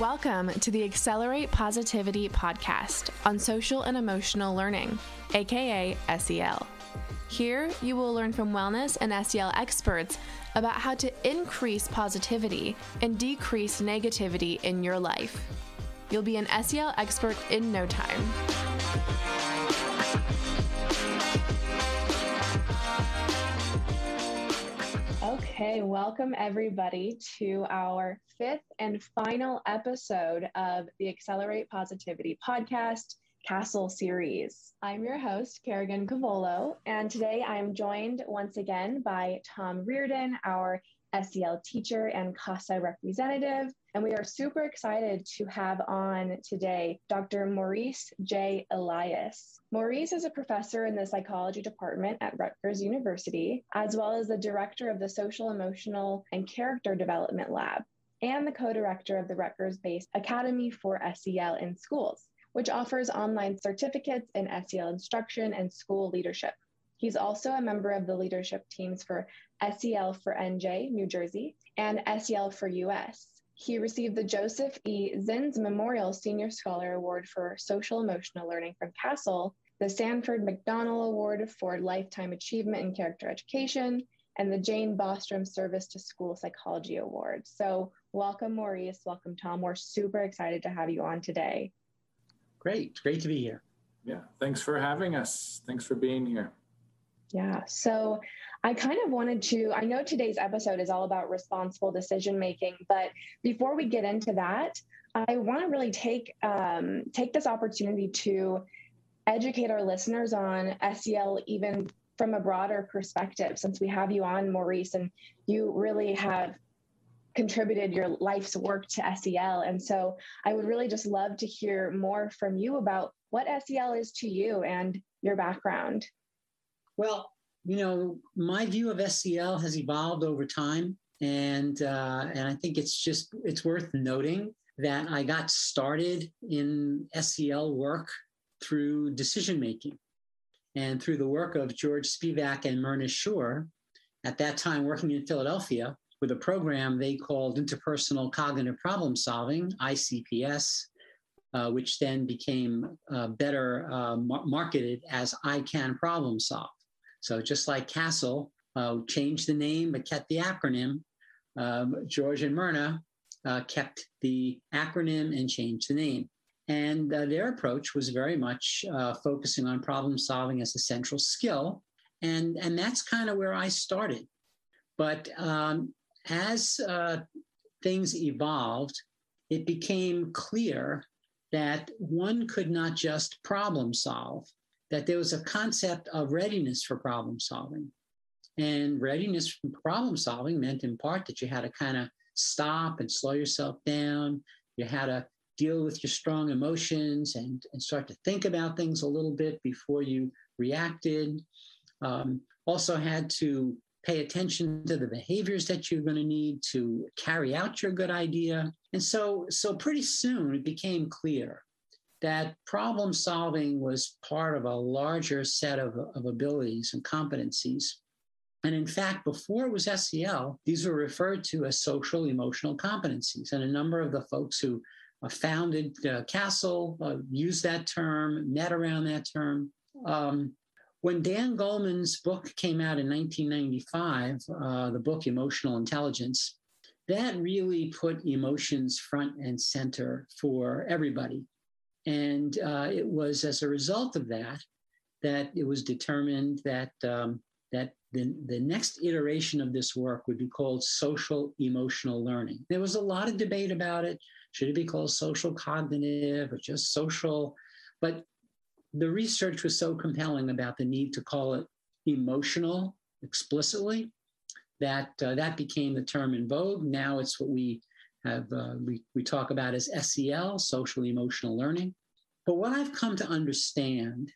Welcome to the Accelerate Positivity podcast on social and emotional learning, aka SEL. Here, you will learn from wellness and SEL experts about how to increase positivity and decrease negativity in your life. You'll be an SEL expert in no time. Okay, welcome everybody to our fifth and final episode of the Accelerate Positivity podcast CASEL series. I'm your host, Kerrigan Cavolo, and today I'm joined once again by Tom Reardon, our SEL teacher and CASEL representative. And we are super excited to have on today Dr. Maurice J. Elias. Maurice is a professor in the psychology department at Rutgers University, as well as the director of the social, emotional, and character development lab, and the co director of the Rutgers based Academy for SEL in Schools, which offers online certificates in SEL instruction and school leadership. He's also a member of the leadership teams for SEL for NJ, New Jersey, and SEL for US. He received the Joseph E. Zins Memorial Senior Scholar Award for Social Emotional Learning from CASEL, the Sanford McDonnell Award for Lifetime Achievement in Character Education, and the Jane Bostrom Service to School Psychology Award. So, welcome, Maurice. Welcome, Tom. We're super excited to have you on today. Great. Great to be here. Yeah. Thanks for having us. Thanks for being here. Yeah. So I kind of wanted to, I know today's episode is all about responsible decision making, but before we get into that, I want to really take um, take this opportunity to educate our listeners on SEL even from a broader perspective. Since we have you on, Maurice, and you really have contributed your life's work to SEL, and so I would really just love to hear more from you about what SEL is to you and your background. Well, you know, my view of SEL has evolved over time, and uh, and I think it's just it's worth noting that I got started in SEL work through decision making, and through the work of George Spivack and Myrna Shure, at that time working in Philadelphia with a program they called Interpersonal Cognitive Problem Solving (ICPS). Uh, which then became uh, better uh, mar- marketed as I Can Problem Solve. So just like CASEL uh, changed the name but kept the acronym, um, George and Myrna uh, kept the acronym and changed the name. And uh, their approach was very much uh, focusing on problem solving as a central skill. And, and that's kind of where I started. But um, as uh, things evolved, it became clear that one could not just problem solve, that there was a concept of readiness for problem solving. And readiness for problem solving meant in part that you had to kind of stop and slow yourself down. You had to deal with your strong emotions and, and start to think about things a little bit before you reacted. Um, also had to pay attention to the behaviors that you're going to need to carry out your good idea. And so, so pretty soon it became clear that problem solving was part of a larger set of, of abilities and competencies. And in fact, before it was SEL, these were referred to as social emotional competencies. And a number of the folks who uh, founded uh, CASEL uh, used that term, met around that term. Um, when Dan Goleman's book came out in 1995, uh, the book Emotional Intelligence, that really put emotions front and center for everybody. And uh, it was as a result of that that it was determined that um, that the, the next iteration of this work would be called social emotional learning. There was a lot of debate about it. Should it be called social cognitive or just social? But the research was so compelling about the need to call it emotional explicitly that uh, that became the term in vogue. Now it's what we have uh, we, we talk about as SEL, social emotional learning. But what I've come to understand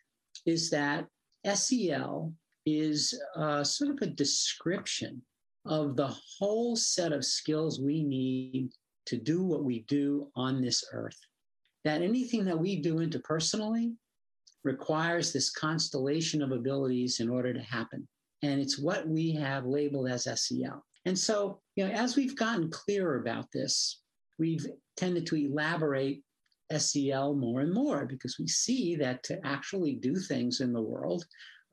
is that SEL is uh, sort of a description of the whole set of skills we need to do what we do on this earth. That anything that we do interpersonally requires this constellation of abilities in order to happen. And it's what we have labeled as SEL. And so, you know, as we've gotten clearer about this, we've tended to elaborate SEL more and more because we see that to actually do things in the world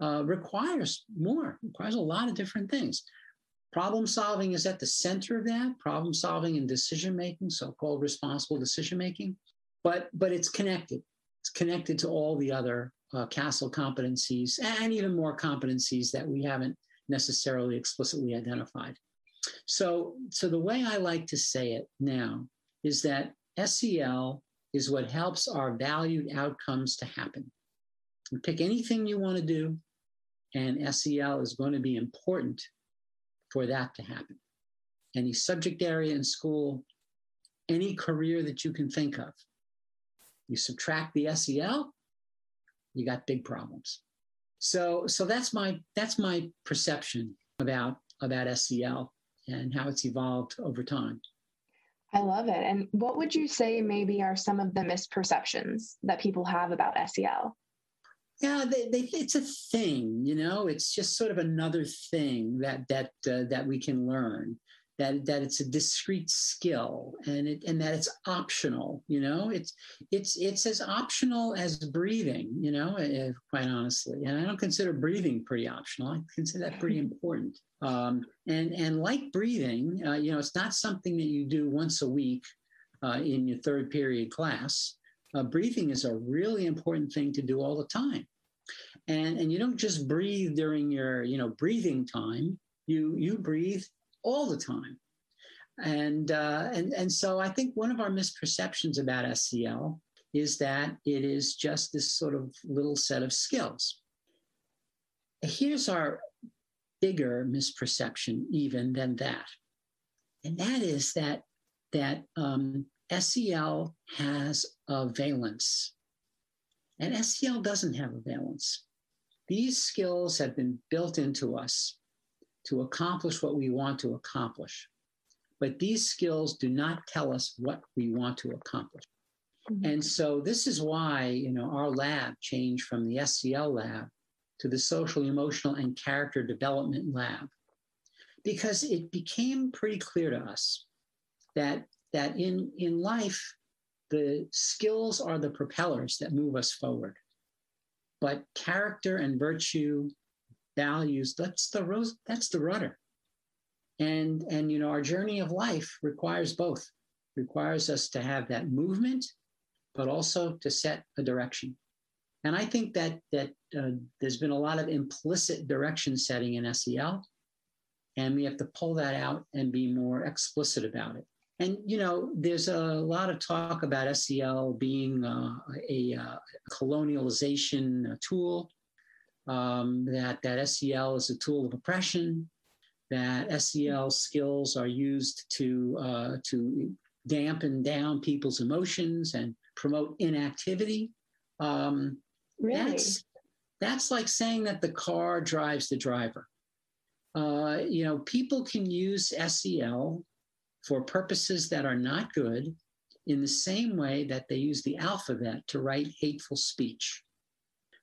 uh, requires more, requires a lot of different things. Problem solving is at the center of that. Problem solving and decision making, so-called responsible decision making, but but it's connected. It's connected to all the other uh, CASEL competencies and even more competencies that we haven't necessarily explicitly identified. So, so the way I like to say it now is that SEL is what helps our valued outcomes to happen. You pick anything you want to do, and SEL is going to be important for that to happen. Any subject area in school, any career that you can think of. You subtract the SEL, you got big problems. So, so that's my that's my perception about about SEL and how it's evolved over time. I love it. And what would you say maybe are some of the misperceptions that people have about SEL? Yeah, they, they, it's a thing, you know. It's just sort of another thing that that uh, that we can learn. That that it's a discrete skill, and it and that it's optional. You know, it's it's it's as optional as breathing. You know, uh, quite honestly, and I don't consider breathing pretty optional. I consider that pretty important. Um, and and like breathing, uh, you know, it's not something that you do once a week uh, in your third period class. Uh, breathing is a really important thing to do all the time, and and you don't just breathe during your you know breathing time. You you breathe all the time, and uh, and and so I think one of our misperceptions about SEL is that it is just this sort of little set of skills. Here's our bigger misperception even than that. And that is that, that um, SEL has a valence. And SEL doesn't have a valence. These skills have been built into us to accomplish what we want to accomplish. But these skills do not tell us what we want to accomplish. Mm-hmm. And so this is why, you know, our lab changed from the SEL lab to the social, emotional, and character development lab because it became pretty clear to us that, that in, in life, the skills are the propellers that move us forward. But character and virtue, values, that's the rose, that's the rudder. And, and you know, our journey of life requires both, requires us to have that movement, but also to set a direction. And I think that that uh, there's been a lot of implicit direction setting in SEL, and we have to pull that out and be more explicit about it. And you know, there's a lot of talk about SEL being uh, a, a, uh, colonialization tool. Um, that that SEL is a tool of oppression. That SEL skills are used to uh, to dampen down people's emotions and promote inactivity. Um, Really? That's, that's like saying that the car drives the driver. Uh, you know, people can use SEL for purposes that are not good in the same way that they use the alphabet to write hateful speech.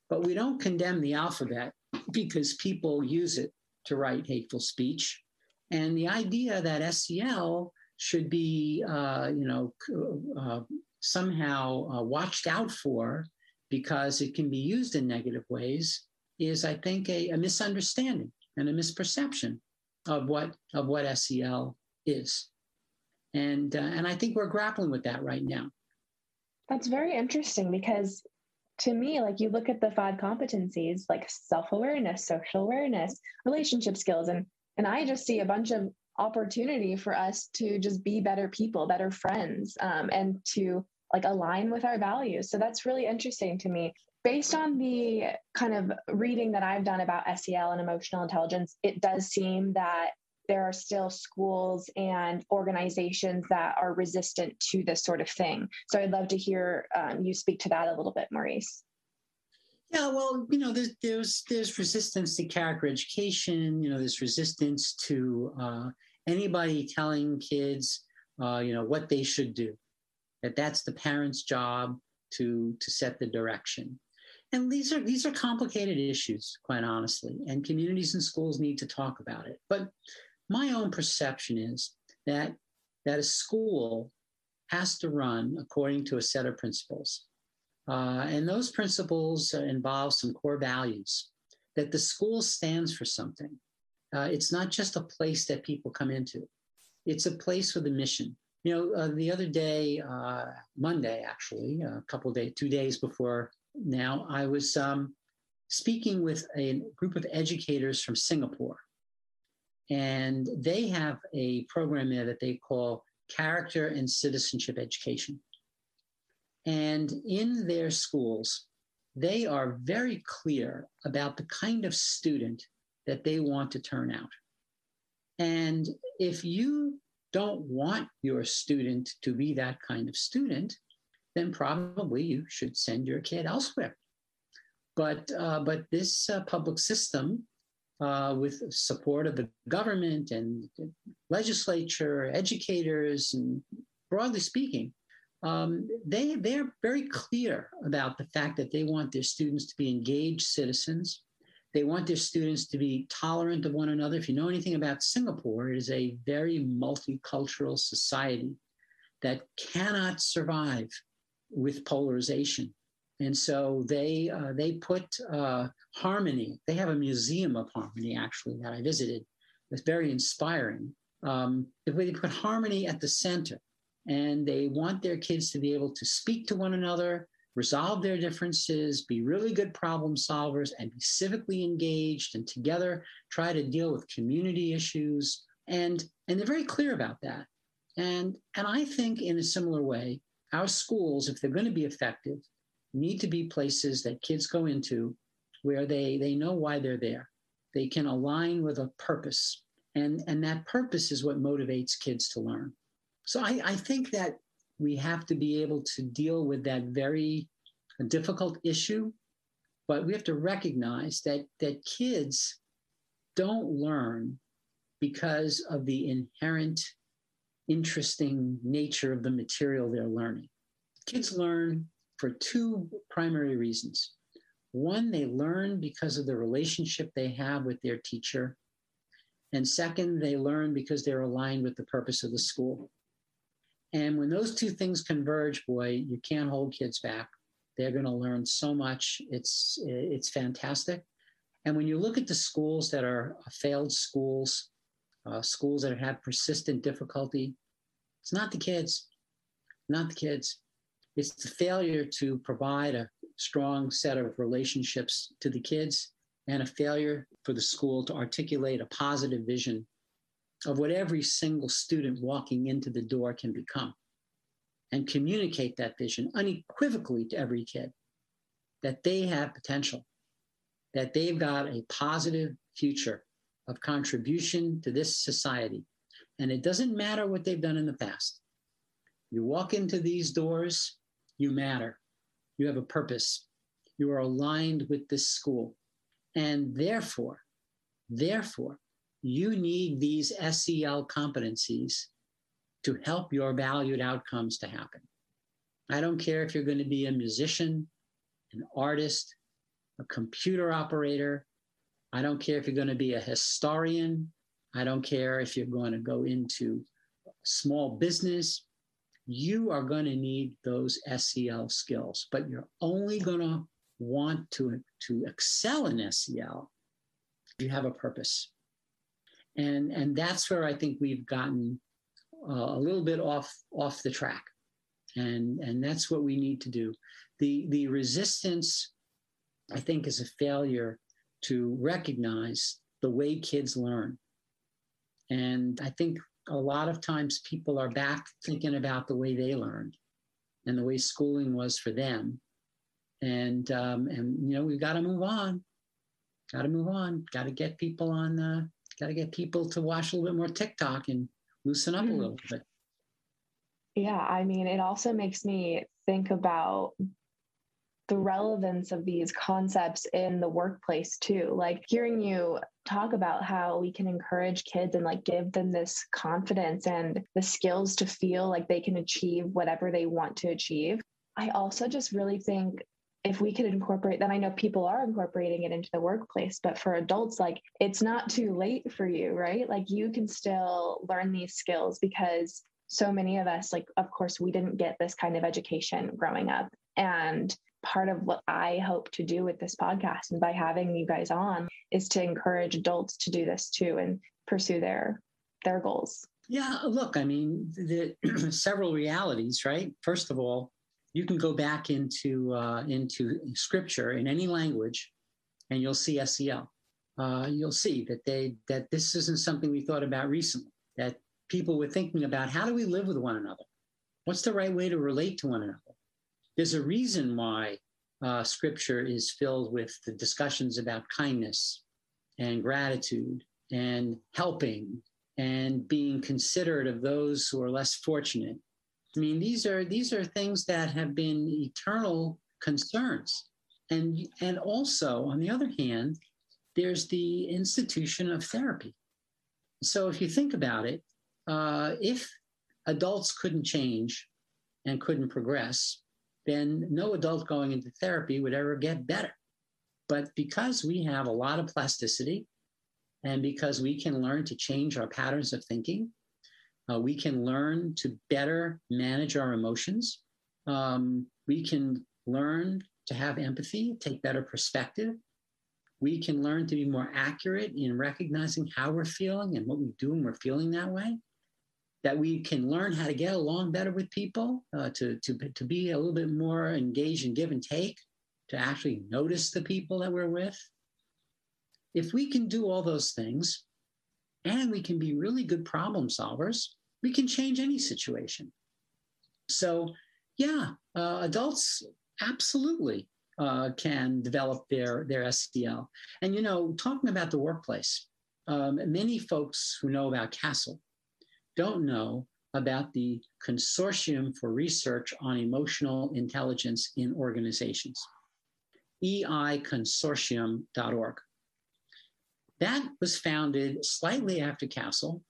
But we don't condemn the alphabet because people use it to write hateful speech. And the idea that SEL should be, uh, you know, uh, somehow uh, watched out for because it can be used in negative ways is, I think, a, a misunderstanding and a misperception of what of what SEL is, and uh, and I think we're grappling with that right now. That's very interesting because to me, like you look at the five competencies, like self-awareness, social awareness, relationship skills, and and I just see a bunch of opportunity for us to just be better people, better friends, um, and to like align with our values. So that's really interesting to me. Based on the kind of reading that I've done about SEL and emotional intelligence, it does seem that there are still schools and organizations that are resistant to this sort of thing. So I'd love to hear um, you speak to that a little bit, Maurice. Yeah, well, you know, there's there's there's resistance to character education. You know, there's resistance to uh, anybody telling kids, uh, you know, what they should do that that's the parent's job to to set the direction and these are these are complicated issues quite honestly and communities and schools need to talk about it but my own perception is that that a school has to run according to a set of principles. Uh, and those principles involve some core values that the school stands for something. Uh, it's not just a place that people come into, it's a place with a mission. You know, uh, the other day, uh, Monday, actually, a couple days, two days before now, I was um, speaking with a group of educators from Singapore. And they have a program there that they call Character and Citizenship Education. And in their schools, they are very clear about the kind of student that they want to turn out. And if you don't want your student to be that kind of student, then probably you should send your kid elsewhere. But, uh, but this uh, public system, uh, with support of the government and legislature, educators, and broadly speaking, um, they they're very clear about the fact that they want their students to be engaged citizens. They want their students to be tolerant of one another. If you know anything about Singapore, it is a very multicultural society that cannot survive with polarization. And so they uh, they put uh, harmony. They have a museum of harmony actually that I visited. It's very inspiring. Um, they put harmony at the center and they want their kids to be able to speak to one another, resolve their differences, be really good problem solvers, and be civically engaged, and together try to deal with community issues. And, and they're very clear about that. And, and I think in a similar way, our schools, if they're going to be effective, need to be places that kids go into where they, they know why they're there. They can align with a purpose. And, and that purpose is what motivates kids to learn. So I, I think that we have to be able to deal with that very difficult issue, but we have to recognize that that kids don't learn because of the inherent interesting nature of the material they're learning. Kids learn for two primary reasons. One, they learn because of the relationship they have with their teacher. And second, they learn because they're aligned with the purpose of the school. And when those two things converge, boy, you can't hold kids back. They're going to learn so much. It's it's fantastic. And when you look at the schools that are failed schools, uh, schools that have had persistent difficulty, it's not the kids, not the kids. It's the failure to provide a strong set of relationships to the kids and a failure for the school to articulate a positive vision of what every single student walking into the door can become and communicate that vision unequivocally to every kid that they have potential, that they've got a positive future of contribution to this society. And it doesn't matter what they've done in the past. You walk into these doors, you matter. You have a purpose. You are aligned with this school. And therefore, therefore, you need these SEL competencies to help your valued outcomes to happen. I don't care if you're going to be a musician, an artist, a computer operator. I don't care if you're going to be a historian. I don't care if you're going to go into small business. You are going to need those SEL skills, but you're only going to want to, to excel in SEL. If you have a purpose and and that's where I think we've gotten uh, a little bit off off the track, and and that's what we need to do. The the resistance, I think, is a failure to recognize the way kids learn, and I think a lot of times people are back thinking about the way they learned and the way schooling was for them, and um, and you know we've got to move on, got to move on, got to get people on the got to get people to watch a little bit more TikTok and loosen up mm-hmm. a little bit. Yeah, I mean, it also makes me think about the relevance of these concepts in the workplace too. Like hearing you talk about how we can encourage kids and like give them this confidence and the skills to feel like they can achieve whatever they want to achieve. I also just really think if we could incorporate that, I know people are incorporating it into the workplace, but for adults, like it's not too late for you, right? Like you can still learn these skills because so many of us, like, of course, we didn't get this kind of education growing up. And part of what I hope to do with this podcast and by having you guys on is to encourage adults to do this too and pursue their their goals. Yeah, look, I mean, the several realities, right? First of all, you can go back into uh, into scripture in any language, and you'll see SEL. Uh, you'll see that they that this isn't something we thought about recently. That people were thinking about how do we live with one another? What's the right way to relate to one another? There's a reason why uh, scripture is filled with the discussions about kindness and gratitude and helping and being considerate of those who are less fortunate. I mean, these are these are things that have been eternal concerns. And and also, on the other hand, there's the institution of therapy. So if you think about it, uh, if adults couldn't change and couldn't progress, then no adult going into therapy would ever get better. But because we have a lot of plasticity and because we can learn to change our patterns of thinking, uh, we can learn to better manage our emotions. Um, we can learn to have empathy, take better perspective. We can learn to be more accurate in recognizing how we're feeling and what we do when we're feeling that way that we can learn how to get along better with people, uh, to, to, to be a little bit more engaged in give and take, to actually notice the people that we're with. If we can do all those things and we can be really good problem solvers, we can change any situation. So, yeah, uh, adults absolutely uh, can develop their, their SEL. And, you know, talking about the workplace, um, many folks who know about CASEL don't know about the Consortium for Research on Emotional Intelligence in Organizations, eiconsortium.org. That was founded slightly after CASEL.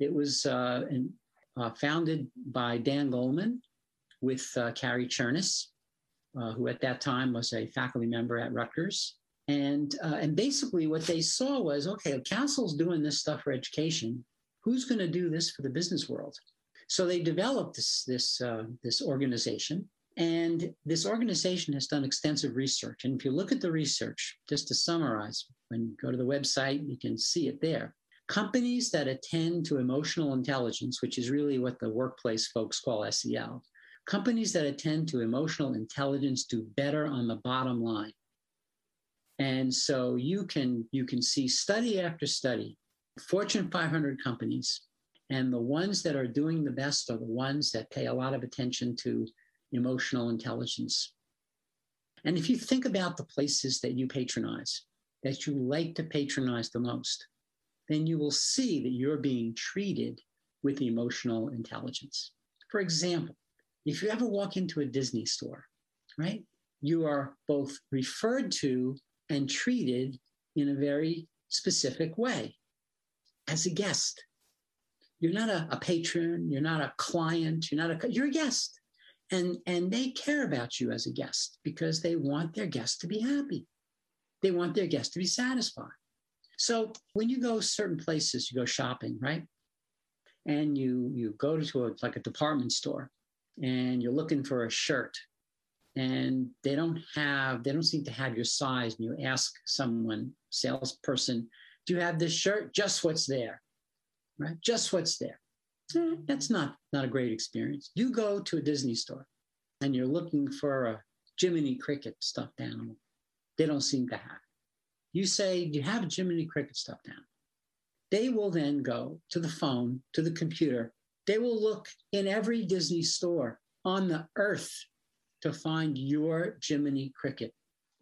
It was uh, in, uh, founded by Dan Goleman with uh, Cary Cherniss, uh, who at that time was a faculty member at Rutgers. And, uh, and basically, what they saw was okay, CASEL's doing this stuff for education who's going to do this for the business world? So they developed this, this, uh, this organization. And this organization has done extensive research. And if you look at the research, just to summarize, when you go to the website, you can see it there. Companies that attend to emotional intelligence, which is really what the workplace folks call SEL, companies that attend to emotional intelligence do better on the bottom line. And so you can you can see study after study Fortune 500 companies. And the ones that are doing the best are the ones that pay a lot of attention to emotional intelligence. And if you think about the places that you patronize, that you like to patronize the most, then you will see that you're being treated with emotional intelligence. For example, if you ever walk into a Disney store, right, you are both referred to and treated in a very specific way as a guest. You're not a, a patron, you're not a client, you're not a, you're a guest. And, and they care about you as a guest because they want their guest to be happy. They want their guest to be satisfied. So when you go certain places, you go shopping, right? And you you go to a, like a department store and you're looking for a shirt and they don't have they don't seem to have your size and you ask someone salesperson do you have this shirt? Just what's there, right? Just what's there. Eh, that's not, not a great experience. You go to a Disney store and you're looking for a Jiminy Cricket stuffed animal. They don't seem to have. You say, Do you have a Jiminy Cricket stuffed animal? They will then go to the phone, to the computer. They will look in every Disney store on the earth to find your Jiminy Cricket.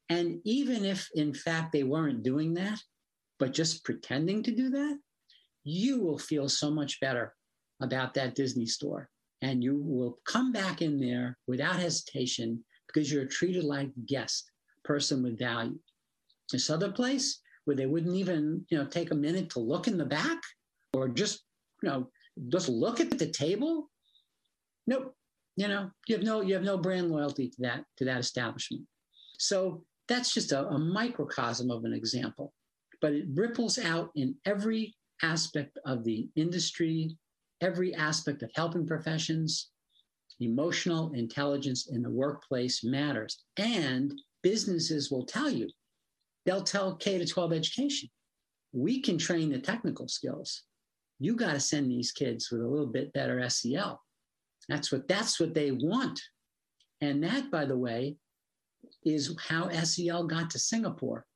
And even if, in fact, they weren't doing that, but just pretending to do that, you will feel so much better about that Disney store. And you will come back in there without hesitation because you're treated like guest, person with value. This other place where they wouldn't even, you know, take a minute to look in the back or just, you know, just look at the table. Nope. You know, you have no, you have no brand loyalty to that, to that establishment. So that's just a, a microcosm of an example but it ripples out in every aspect of the industry every aspect of helping professions, emotional intelligence in the workplace matters. And businesses will tell you, they'll tell K to 12 education, we can train the technical skills. You got to send these kids with a little bit better SEL. That's what that's what they want. And that, by the way, is how SEL got to Singapore.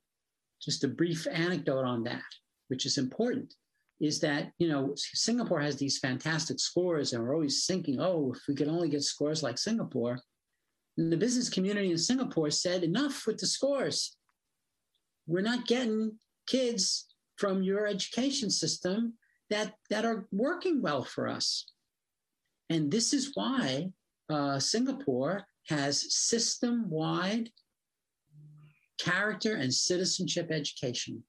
Just a brief anecdote on that, which is important, is that, you know, Singapore has these fantastic scores and we're always thinking, oh, if we could only get scores like Singapore. And the business community in Singapore said, enough with the scores. We're not getting kids from your education system that, that are working well for us. And this is why uh, Singapore has system wide character and citizenship education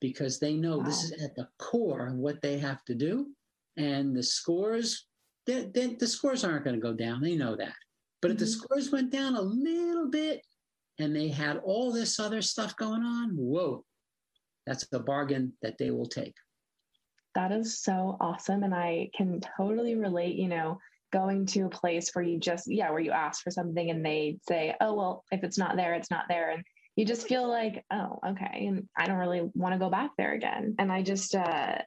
because they know wow. this is at the core of what they have to do. And the scores, they, they, the scores aren't going to go down. They know that. But mm-hmm. if the mm-hmm. scores went down a little bit and they had all this other stuff going on, whoa, that's a bargain that they will take. That is so awesome. And I can totally relate, you know, going to a place where you just, yeah, where you ask for something and they say, oh, well, if it's not there, it's not there. And you just feel like, oh, okay. And I don't really want to go back there again. And I just, uh,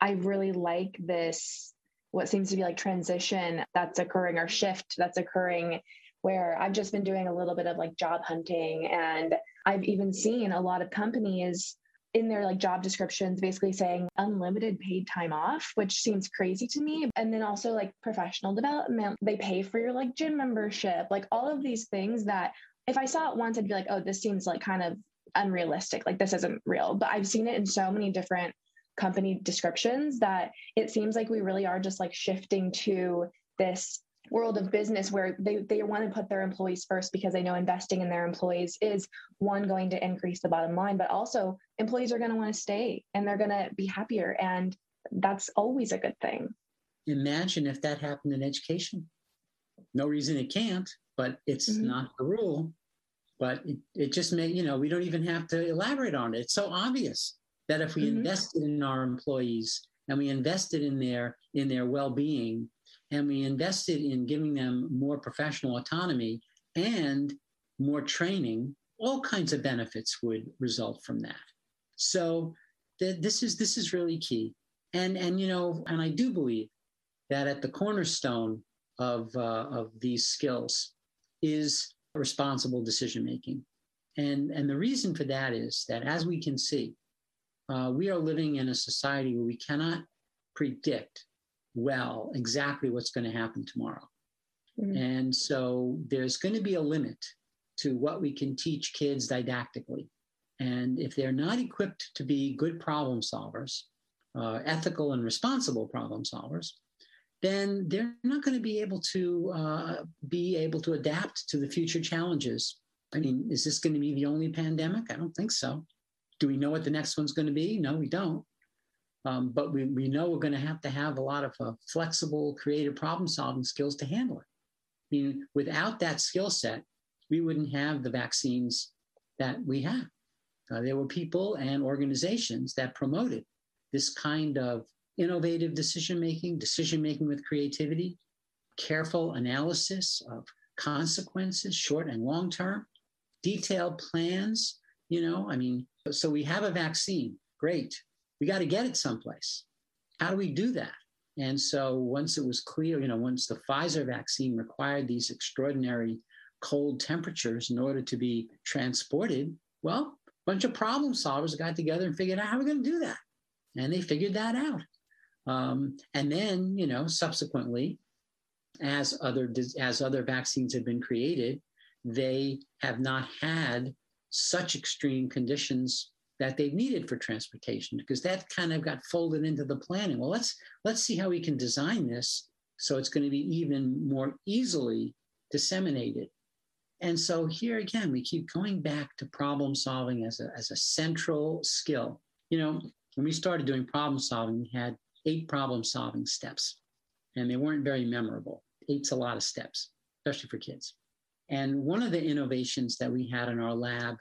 I really like this, what seems to be like transition that's occurring or shift that's occurring where I've just been doing a little bit of like job hunting. And I've even seen a lot of companies in their like job descriptions basically saying unlimited paid time off which seems crazy to me and then also like professional development they pay for your like gym membership like all of these things that if i saw it once i'd be like oh this seems like kind of unrealistic. Like this isn't real. But i've seen it in so many different company descriptions that it seems like we really are just like shifting to this world of business where they, they want to put their employees first because they know investing in their employees is one going to increase the bottom line but also employees are going to want to stay and they're going to be happier. And that's always a good thing. Imagine if that happened in education. No reason it can't but it's mm-hmm. not the rule but it, it just may you know we don't even have to elaborate on it it's so obvious that if we mm-hmm. invested in our employees and we invested in their in their well-being and we invested in giving them more professional autonomy and more training, all kinds of benefits would result from that. So th- this is this is really key. And and you know, and I do believe that at the cornerstone of uh, of these skills is responsible decision making. And and the reason for that is that as we can see, uh, we are living in a society where we cannot predict well exactly what's going to happen tomorrow. Mm-hmm. And so there's going to be a limit to what we can teach kids didactically. And if they're not equipped to be good problem solvers, uh, ethical and responsible problem solvers, then they're not going to be able to uh, be able to adapt to the future challenges. I mean, is this going to be the only pandemic? I don't think so. Do we know what the next one's going to be? No, we don't. Um, but we, we know we're going to have to have a lot of uh, flexible, creative problem solving skills to handle it. I mean, without that skill set, we wouldn't have the vaccines that we have. Uh, there were people and organizations that promoted this kind of innovative decision making, decision making with creativity, careful analysis of consequences, short and long term, detailed plans. You know, I mean, so we have a vaccine, great we got to get it someplace. How do we do that? And so once it was clear, you know, once the Pfizer vaccine required these extraordinary cold temperatures in order to be transported, well, a bunch of problem solvers got together and figured out how we're going to do that. And they figured that out. Um, and then, you know, subsequently, as other as other vaccines have been created, they have not had such extreme conditions that they needed for transportation because that kind of got folded into the planning. Well, let's let's see how we can design this so it's going to be even more easily disseminated. And so here again, we keep going back to problem solving as a, as a central skill. You know, when we started doing problem solving, we had eight problem solving steps, and they weren't very memorable. Eight's a lot of steps, especially for kids. And one of the innovations that we had in our lab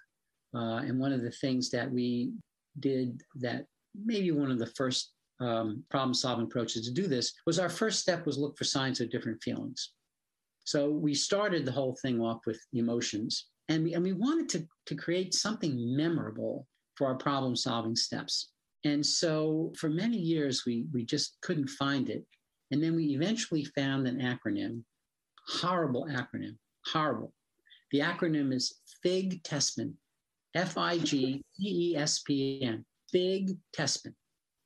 uh, and one of the things that we did that maybe one of the first um, problem solving approaches to do this was our first step was look for signs of different feelings. So we started the whole thing off with emotions and we, and we wanted to, to create something memorable for our problem solving steps. And so for many years, we, we just couldn't find it. And then we eventually found an acronym, horrible acronym, horrible. The acronym is FIG Tespin, F I G E E S P N, FIG Tespin.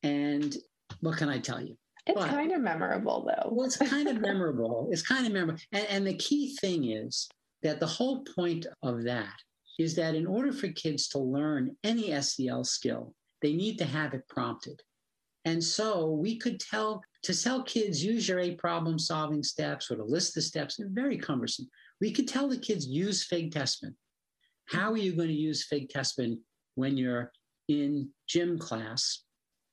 And what can I tell you? It's but, kind of memorable, though. well, it's kind of memorable. It's kind of memorable. And, and the key thing is that the whole point of that is that in order for kids to learn any SEL skill, they need to have it prompted. And so we could tell to tell kids use your eight problem solving steps or to list the steps, they're very cumbersome. We could tell the kids use Fig Tespin. How are you going to use Fig Tespin when you're in gym class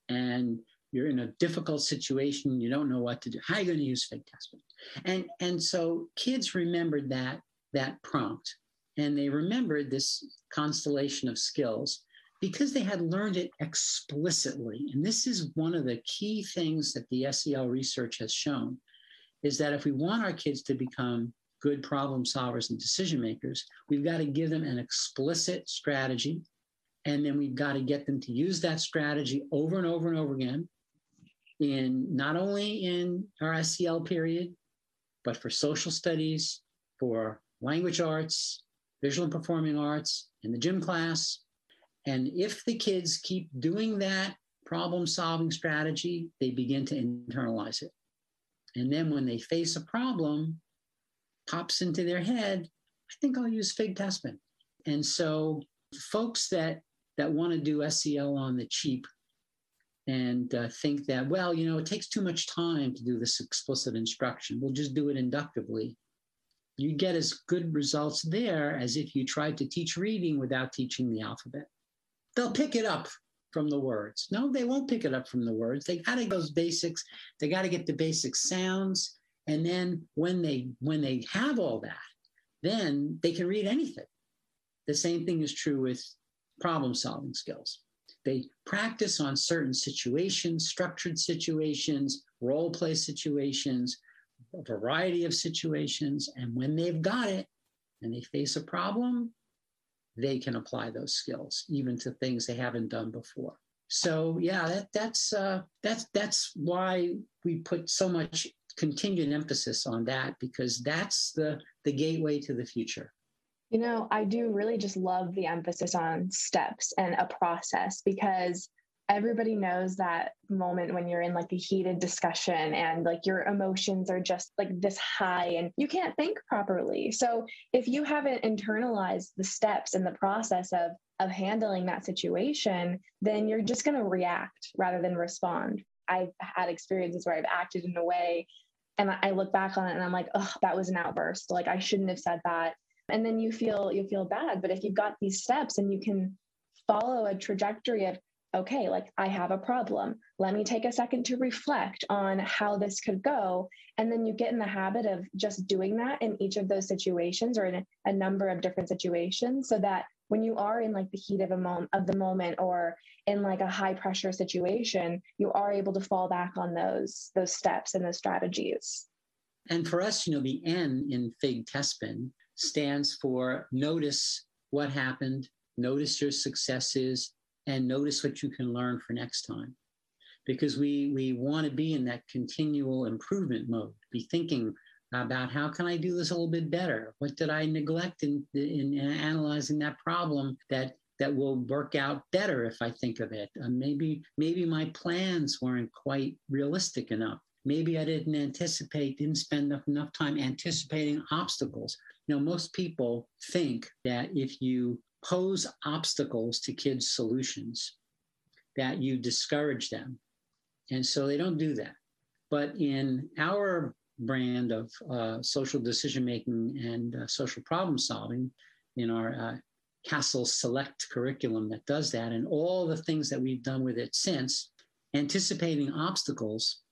and you're in a difficult situation, you don't know what to do? How are you going to use Fig Tespin? And and so kids remembered that that prompt and they remembered this constellation of skills because they had learned it explicitly. And this is one of the key things that the SEL research has shown is that if we want our kids to become good problem solvers and decision makers, we've got to give them an explicit strategy. And then we've got to get them to use that strategy over and over and over again in not only in our SEL period, but for social studies, for language arts, visual and performing arts, in the gym class. And if the kids keep doing that problem solving strategy, they begin to internalize it. And then when they face a problem, pops into their head, I think I'll use Fig Tespin. And so folks that that want to do SEL on the cheap and uh, think that, well, you know, it takes too much time to do this explicit instruction. We'll just do it inductively you get as good results there as if you tried to teach reading without teaching the alphabet. They'll pick it up from the words. No, they won't pick it up from the words. They got to those basics. They got to get the basic sounds, and then when they when they have all that, then they can read anything. The same thing is true with problem solving skills. They practice on certain situations, structured situations, role play situations, a variety of situations. And when they've got it and they face a problem, they can apply those skills even to things they haven't done before. So yeah, that, that's uh, that's that's why we put so much continued emphasis on that because that's the the gateway to the future. You know, I do really just love the emphasis on steps and a process because everybody knows that moment when you're in like a heated discussion and like your emotions are just like this high and you can't think properly. So if you haven't internalized the steps and the process of of handling that situation, then you're just going to react rather than respond. I've had experiences where I've acted in a way and I look back on it and I'm like, oh, that was an outburst. Like I shouldn't have said that. And then you feel you feel bad. But if you've got these steps and you can follow a trajectory of okay, like I have a problem. Let me take a second to reflect on how this could go. And then you get in the habit of just doing that in each of those situations or in a, number of different situations so that when you are in like the heat of a moment of the moment or in like a high pressure situation, you are able to fall back on those those steps and those strategies. And for us, you know, the N in Fig Tespin stands for notice what happened, notice your successes, and notice what you can learn for next time. Because we we want to be in that continual improvement mode be thinking about how can i do this a little bit better? What did i neglect in, in, in analyzing that problem that that will work out better if i think of it? Uh, maybe maybe my plans weren't quite realistic enough. Maybe i didn't anticipate didn't spend enough, enough time anticipating obstacles. You know most people think that if you pose obstacles to kids' solutions, that you discourage them. And so they don't do that. But in our brand of uh, social decision making and uh, social problem solving, in our uh, CASEL Select curriculum that does that, and all the things that we've done with it since, anticipating obstacles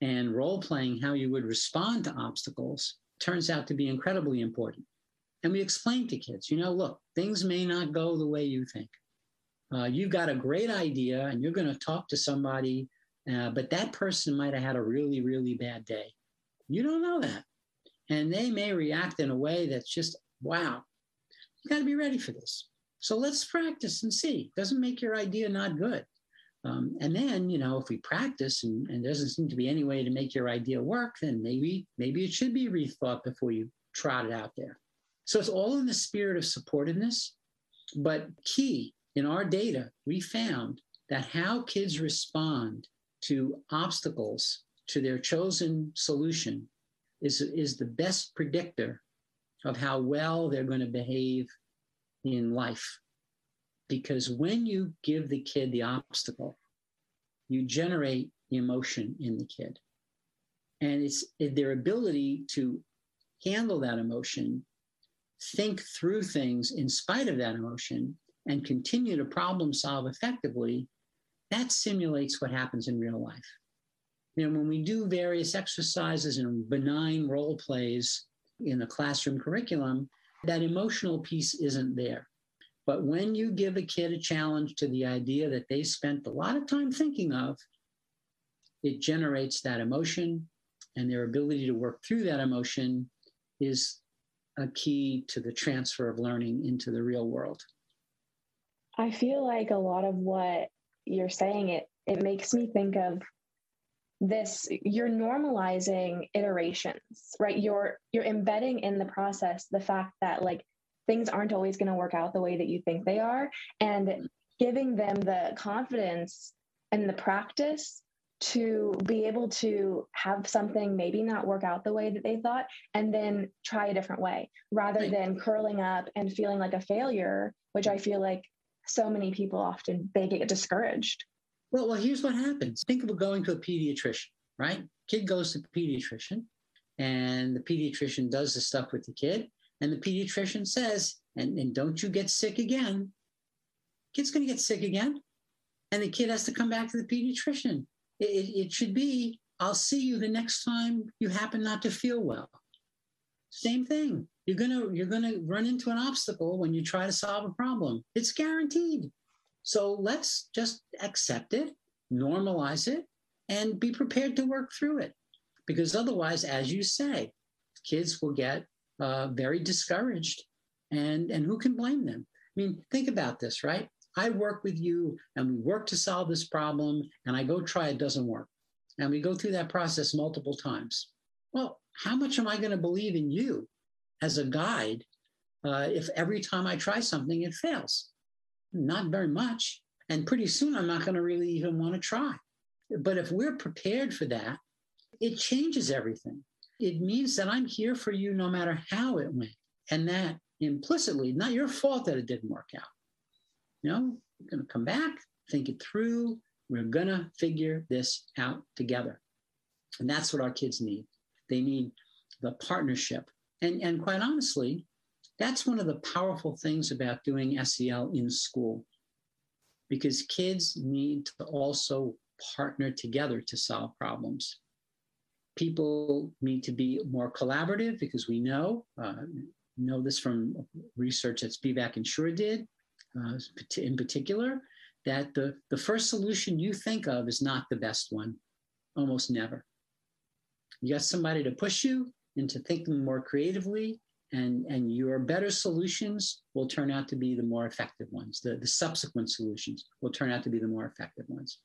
and role playing how you would respond to obstacles turns out to be incredibly important. And we explain to kids, you know, look, things may not go the way you think. Uh, you've got a great idea and you're going to talk to somebody uh, but that person might have had a really, really bad day. You don't know that. And they may react in a way that's just, wow, you got to be ready for this. So let's practice and see. Doesn't make your idea not good. Um, and then, you know, if we practice and, and doesn't seem to be any way to make your idea work, then maybe maybe it should be rethought before you trot it out there. So it's all in the spirit of supportiveness. But key in our data, we found that how kids respond to obstacles to their chosen solution is, is the best predictor of how well they're going to behave in life. Because when you give the kid the obstacle, you generate emotion in the kid. And it's their ability to handle that emotion, think through things in spite of that emotion, and continue to problem solve effectively, that simulates what happens in real life. You know, when we do various exercises and benign role plays in the classroom curriculum, that emotional piece isn't there. But when you give a kid a challenge to the idea that they spent a lot of time thinking of, it generates that emotion, and their ability to work through that emotion is a key to the transfer of learning into the real world. I feel like a lot of what you're saying it it makes me think of this you're normalizing iterations right you're you're embedding in the process the fact that like things aren't always going to work out the way that you think they are and giving them the confidence and the practice to be able to have something maybe not work out the way that they thought and then try a different way rather than curling up and feeling like a failure which i feel like so many people often they get discouraged. Well, well, here's what happens. Think of going to a pediatrician, right? Kid goes to the pediatrician, and the pediatrician does the stuff with the kid, and the pediatrician says, and, and don't you get sick again. Kid's gonna get sick again. And the kid has to come back to the pediatrician. It, it, should be, I'll see you the next time you happen not to feel well. Same thing. You're gonna you're gonna run into an obstacle when you try to solve a problem. It's guaranteed. So let's just accept it, normalize it, and be prepared to work through it. Because otherwise, as you say, kids will get uh, very discouraged, and and who can blame them? I mean, think about this, right? I work with you, and we work to solve this problem, and I go try it doesn't work, and we go through that process multiple times. Well, how much am I going to believe in you as a guide uh, if every time I try something it fails? Not very much. And pretty soon I'm not going to really even want to try. But if we're prepared for that, it changes everything. It means that I'm here for you no matter how it went. And that implicitly, not your fault that it didn't work out. Know, we're going to come back, think it through. We're going to figure this out together. And that's what our kids need. They need the partnership. And, and quite honestly, that's one of the powerful things about doing SEL in school, because kids need to also partner together to solve problems. People need to be more collaborative because we know, uh, know this from research that Spivack and Shure did uh, in particular, that the, the first solution you think of is not the best one, almost never. You got somebody to push you into thinking more creatively, and, and your better solutions will turn out to be the more effective ones. The, the subsequent solutions will turn out to be the more effective ones.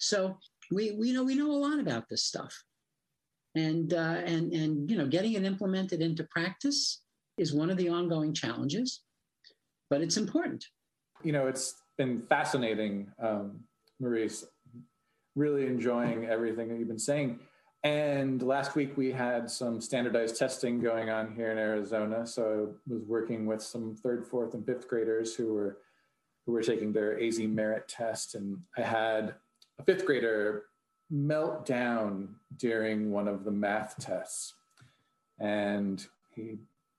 So we, we know we know a lot about this stuff. And, uh, and, and you know, getting it implemented into practice is one of the ongoing challenges, but it's important. You know, it's been fascinating, um, Maurice, really enjoying everything that you've been saying. And last week we had some standardized testing going on here in Arizona. So I was working with some third, fourth, and fifth graders who were who were taking their AzMERIT test. And I had a fifth grader melt down during one of the math tests. And he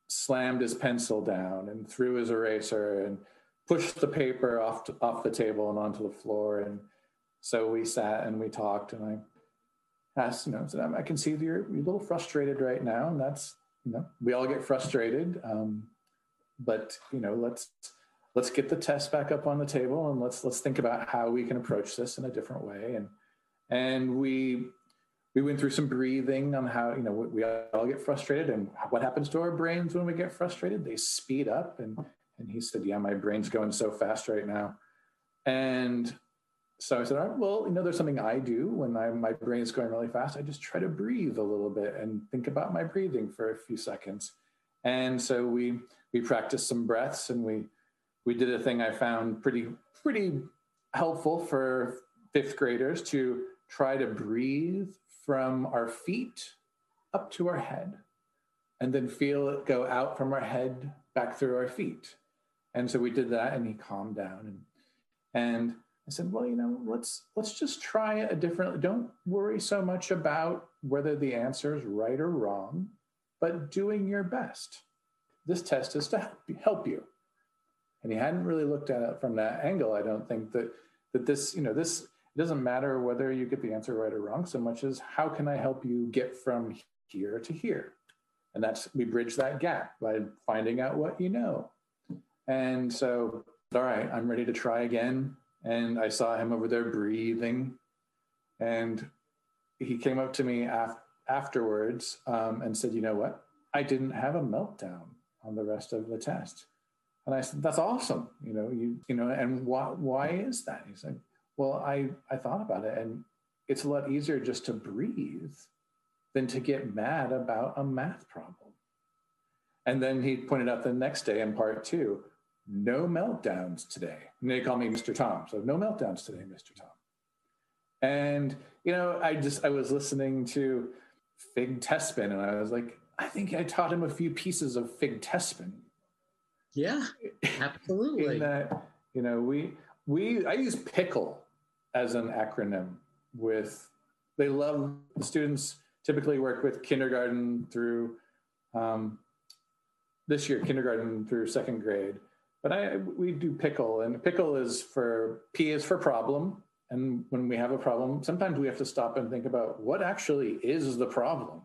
slammed his pencil down and threw his eraser and pushed the paper off to, off the table and onto the floor. And so we sat and we talked and I asked, you know, said, I can see you're, you're a little frustrated right now, and that's, you know, we all get frustrated. Um, but you know, let's let's get the test back up on the table and let's let's think about how we can approach this in a different way. And and we we went through some breathing on how you know we all get frustrated and what happens to our brains when we get frustrated they speed up and and he said yeah my brain's going so fast right now. And so i said all right well you know there's something i do when I, my brain is going really fast. I just try to breathe a little bit and think about my breathing for a few seconds. And so we we practiced some breaths and we we did a thing i found pretty pretty helpful for fifth graders to try to breathe from our feet up to our head and then feel it go out from our head back through our feet. And so we did that and he calmed down and and I said, well, you know, let's let's just try it a different don't worry so much about whether the answer is right or wrong, but doing your best. This test is to help you. And he hadn't really looked at it from that angle. I don't think that that this, you know, this doesn't matter whether you get the answer right or wrong so much as how can I help you get from here to here? And that's, we bridge that gap by finding out what you know. And so, all right, I'm ready to try again. And I saw him over there breathing. And he came up to me af- afterwards um, and said, you know what? I didn't have a meltdown on the rest of the test. And I said, that's awesome. You know, you, you know, and why, why is that? He said, well, I, I thought about it and it's a lot easier just to breathe than to get mad about a math problem. And then he pointed out the next day in part two, no meltdowns today. And they call me Mr. Tom. So no meltdowns today, Mr. Tom. And, you know, I just, I was listening to Fig Tespin and I was like, I think I taught him a few pieces of Fig Tespin. Yeah, absolutely. in that, you know, we, we, I use pickle as an acronym with they love the students typically work with kindergarten through um, this year kindergarten through second grade but i we do pickle and pickle is for p is for problem and when we have a problem sometimes we have to stop and think about what actually is the problem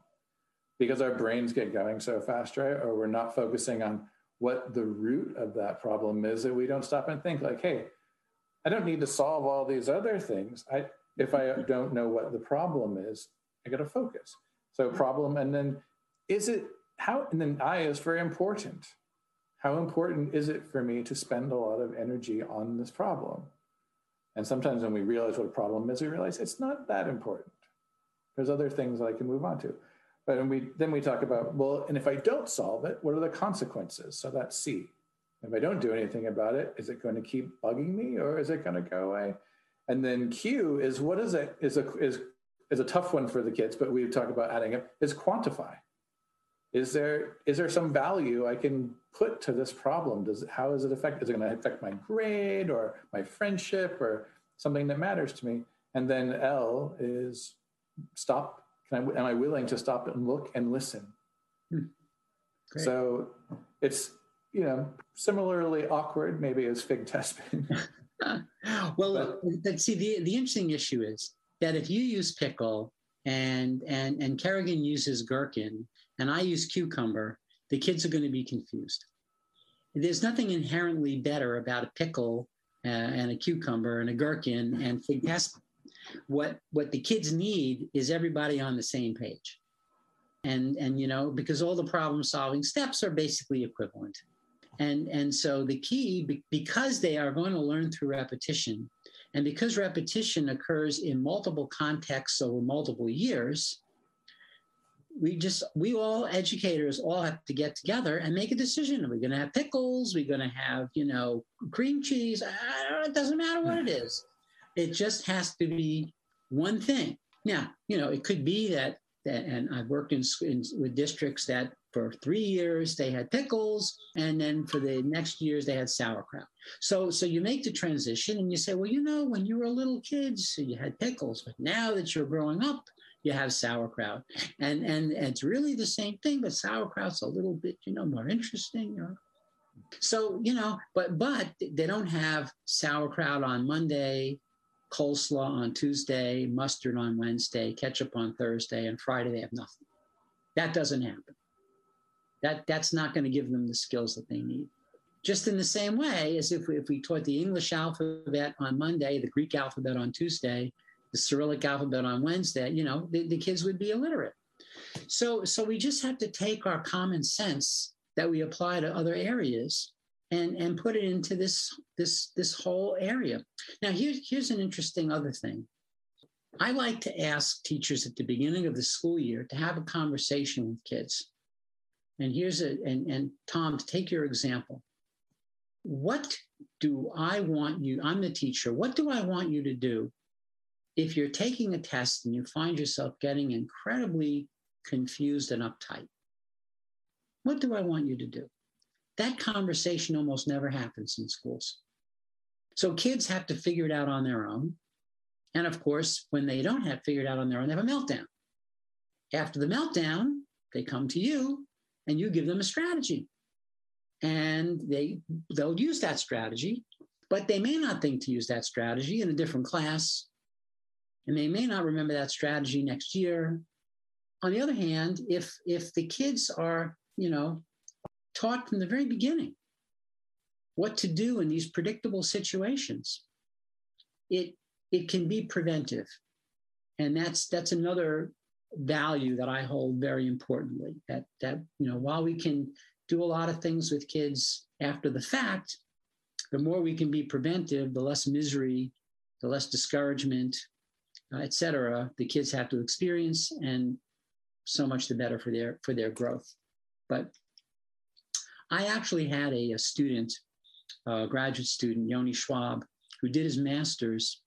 because our brains get going so fast right or we're not focusing on what the root of that problem is that we don't stop and think like hey I don't need to solve all these other things. I, if I don't know what the problem is, I got to focus. So problem, and then is it how? And then I is very important. How important is it for me to spend a lot of energy on this problem? And sometimes when we realize what a problem is, we realize it's not that important. There's other things I can move on to. But then we then we talk about well, and if I don't solve it, what are the consequences? So that's C. If I don't do anything about it, is it going to keep bugging me or is it going to go away? And then Q is what is it? Is a is is a tough one for the kids, but we talk about adding it is quantify. Is there is there some value I can put to this problem? Does how does it affect? Is it going to affect my grade or my friendship or something that matters to me? And then L is stop. Can I, am I willing to stop and look and listen? Hmm. So it's you know, similarly awkward maybe as Fig Tespin. well, but, see, the, the interesting issue is that if you use pickle and and and Kerrigan uses gherkin and I use cucumber, the kids are going to be confused. There's nothing inherently better about a pickle uh, and a cucumber and a gherkin and Fig Tespin. What what the kids need is everybody on the same page. And and you know because all the problem solving steps are basically equivalent. And, and so the key, because they are going to learn through repetition, and because repetition occurs in multiple contexts over multiple years, we just, we all educators all have to get together and make a decision. Are we going to have pickles? Are we going to have, you know, cream cheese? Know, it doesn't matter what it is. It just has to be one thing. Now, you know, it could be that, that and I've worked in, in with districts that for three years they had pickles and then for the next years they had sauerkraut so so you make the transition and you say well you know when you were little kids you had pickles but now that you're growing up you have sauerkraut. And and, it's really the same thing but sauerkraut's a little bit you know more interesting so you know but but they don't have sauerkraut on monday coleslaw on tuesday mustard on wednesday ketchup on thursday and friday they have nothing. That doesn't happen. That that's not going to give them the skills that they need. Just in the same way as if we, if we taught the English alphabet on Monday, the Greek alphabet on Tuesday, the Cyrillic alphabet on Wednesday, you know, the, the kids would be illiterate. So, so we just have to take our common sense that we apply to other areas and, and put it into this, this, this whole area. Now, here's, here's an interesting other thing. I like to ask teachers at the beginning of the school year to have a conversation with kids. And here's a, and, and Tom, to take your example, what do I want you, I'm the teacher, what do I want you to do if you're taking a test and you find yourself getting incredibly confused and uptight? What do I want you to do? That conversation almost never happens in schools. So kids have to figure it out on their own. And of course, when they don't have figured out on their own, they have a meltdown. After the meltdown, they come to you and you give them a strategy. And they they'll use that strategy, but they may not think to use that strategy in a different class. And they may not remember that strategy next year. On the other hand, if if the kids are, you know, taught from the very beginning what to do in these predictable situations, it it can be preventive. And that's that's another value that I hold very importantly. That that you know, while we can do a lot of things with kids after the fact, the more we can be preventive, the less misery, the less discouragement, uh, et cetera, the kids have to experience, and so much the better for their for their growth. But I actually had a, a student, a graduate student, Yoni Schwab, who did his master's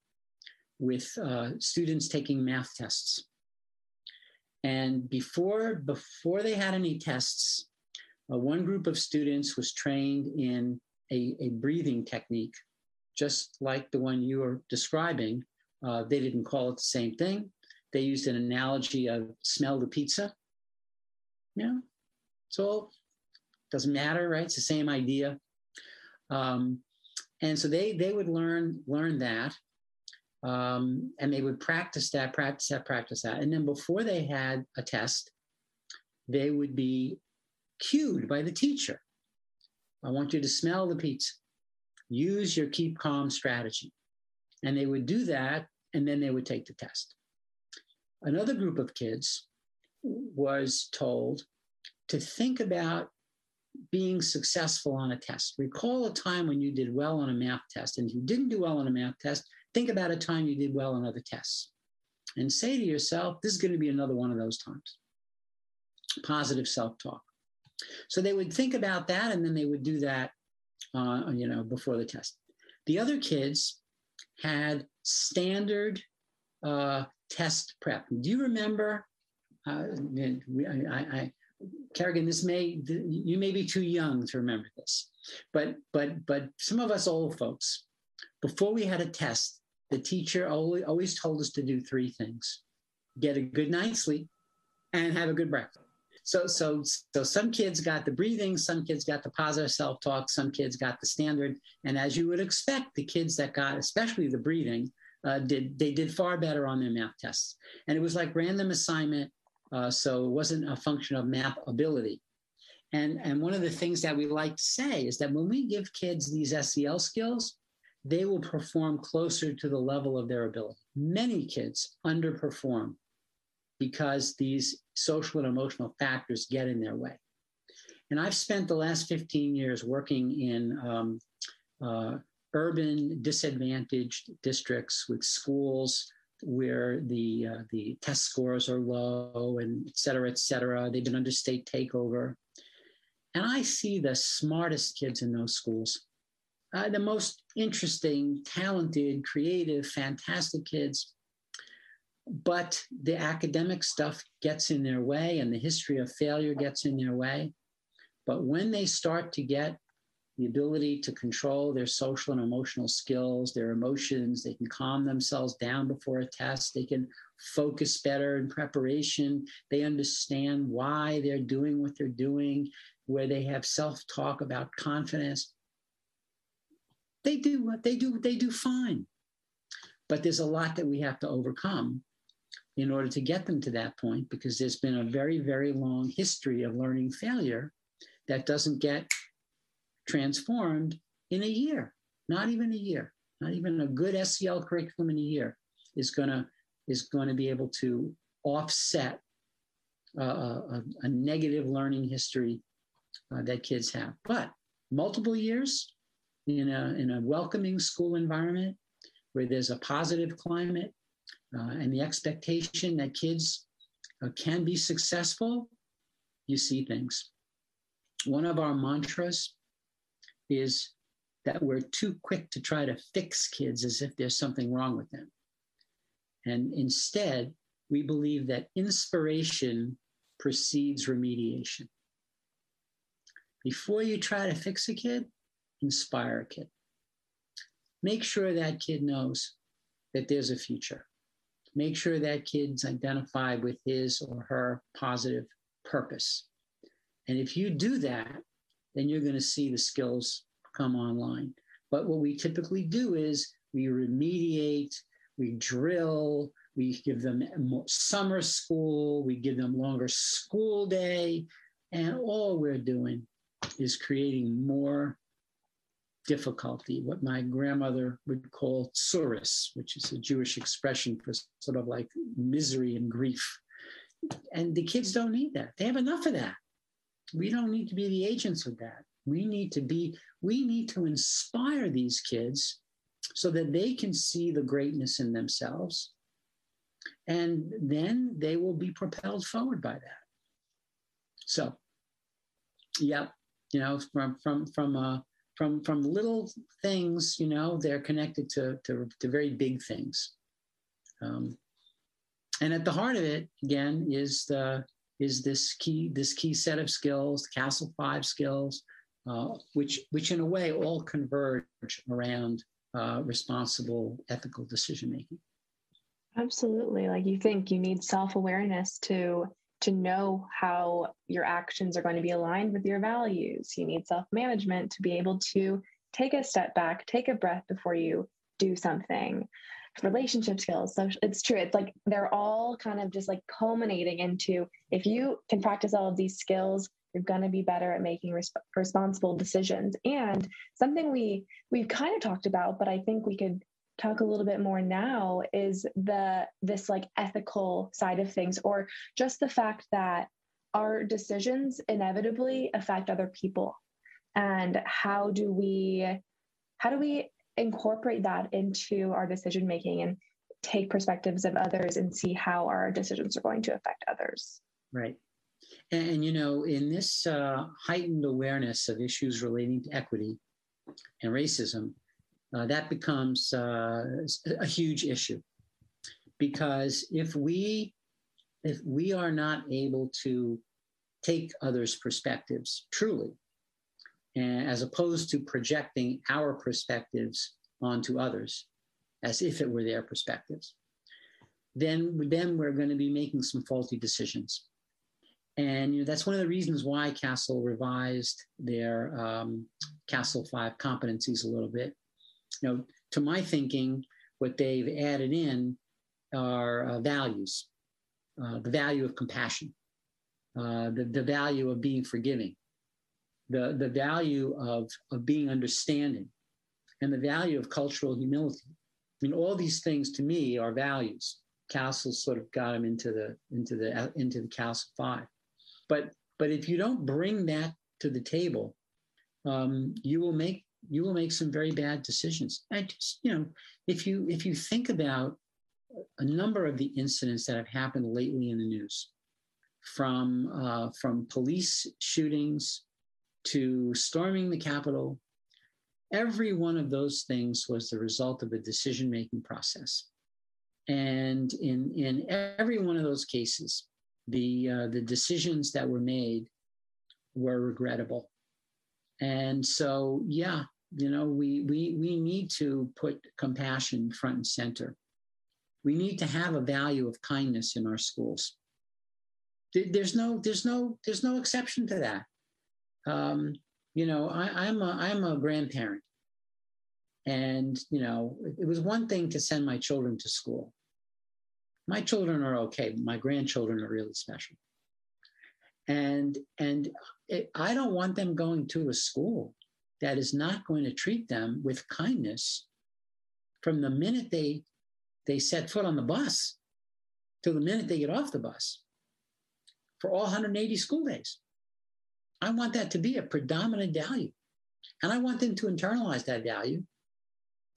with uh, students taking math tests. And before, before they had any tests, uh, one group of students was trained in a, a, breathing technique, just like the one you were describing. Uh, they didn't call it the same thing. They used an analogy of smell the pizza. Yeah, it's all doesn't matter, right? It's the same idea. Um, and so they they would learn learn that, um, and they would practice that, practice that, practice that. And then before they had a test, they would be cued by the teacher. I want you to smell the pizza. Use your keep calm strategy. And they would do that, and then they would take the test. Another group of kids was told to think about being successful on a test. Recall a time when you did well on a math test. And if you didn't do well on a math test, Think about a time you did well on other tests and say to yourself, this is going to be another one of those times. Positive self talk. So they would think about that and then they would do that, uh, you know, before the test. The other kids had standard uh, test prep. Do you remember? Uh, I, I, Kerrigan, this may you may be too young to remember this, but but but some of us old folks, before we had a test, the teacher always, always told us to do three things get a good night's sleep and have a good breakfast so so so some kids got the breathing some kids got the positive self-talk some kids got the standard. And as you would expect the kids that got especially the breathing uh, did they did far better on their math tests. And it was like random assignment uh, so it wasn't a function of math ability. And and one of the things that we like to say is that when we give kids these sel skills they will perform closer to the level of their ability. Many kids underperform because these social and emotional factors get in their way. And I've spent the last 15 years working in um, uh, urban disadvantaged districts with schools where the uh, the test scores are low and et cetera, et cetera. They've been under state takeover. And I see the smartest kids in those schools uh, the most interesting, talented, creative, fantastic kids. But the academic stuff gets in their way and the history of failure gets in their way. But when they start to get the ability to control their social and emotional skills, their emotions, they can calm themselves down before a test, they can focus better in preparation, they understand why they're doing what they're doing, where they have self talk about confidence they do what they do they do fine but there's a lot that we have to overcome in order to get them to that point because there's been a very very long history of learning failure that doesn't get transformed in a year not even a year not even a good sel curriculum in a year is going to is going to be able to offset uh, a, a, negative learning history uh, that kids have. But multiple years in a, in a welcoming school environment where there's a positive climate uh, and the expectation that kids uh, can be successful, you see things. One of our mantras is that we're too quick to try to fix kids as if there's something wrong with them. And instead, we believe that inspiration precedes remediation. Before you try to fix a kid, inspire a kid. Make sure that kid knows that there's a future. Make sure that kid's identified with his or her positive purpose. And if you do that, then you're going to see the skills come online. But what we typically do is we remediate, we drill, we give them summer school, we give them longer school day, and all we're doing is creating more difficulty, what my grandmother would call tsuris, which is a Jewish expression for sort of like misery and grief. And the kids don't need that. They have enough of that. We don't need to be the agents of that. We need to be, we need to inspire these kids so that they can see the greatness in themselves. And then they will be propelled forward by that. So, yeah, you know, from from from uh, from from little things, you know, they're connected to to, to very big things. Um, and at the heart of it, again, is the is this key this key set of skills, CASEL Five skills, uh, which which in a way all converge around uh, responsible, ethical decision making. Absolutely, like you think you need self awareness to to know how your actions are going to be aligned with your values. You need self management to be able to take a step back, take a breath before you do something relationship skills. So it's true. It's like they're all kind of just like culminating into if you can practice all of these skills, you're going to be better at making resp- responsible decisions. And something we we've kind of talked about, but I think we could talk a little bit more now is the this like ethical side of things or just the fact that our decisions inevitably affect other people and how do we how do we incorporate that into our decision making and take perspectives of others and see how our decisions are going to affect others. Right. And, you know, in this uh, heightened awareness of issues relating to equity and racism, that becomes uh, a huge issue because if we if we are not able to take others' perspectives truly as opposed to projecting our perspectives onto others as if it were their perspectives, then, then we're going to be making some faulty decisions. And you know, that's one of the reasons why CASEL revised their um, CASEL 5 competencies a little bit. You know, to my thinking, what they've added in are uh, values, uh, the value of compassion, uh, the, the value of being forgiving, the, the value of, of being understanding and the value of cultural humility. I mean, all these things to me are values. CASEL sort of got them into the into the into the CASEL five, but but if you don't bring that to the table, um, you will make you will make some very bad decisions. And just you know, if you if you think about a number of the incidents that have happened lately in the news, from uh, from police shootings to storming the Capitol, every one of those things was the result of a decision making process. And in, in every one of those cases, the, uh, the decisions that were made were regrettable. And so, yeah, you know, we, we, we need to put compassion front and center. We need to have a value of kindness in our schools. There's no, there's no, there's no exception to that. Um, you know, I, am a I'm a grandparent, and you know, it was one thing to send my children to school. My children are okay, but my grandchildren are really special. And and it, I don't want them going to a school that is not going to treat them with kindness from the minute they they set foot on the bus. till the minute they get off the bus for all 180 school days. I want that to be a predominant value. And I want them to internalize that value.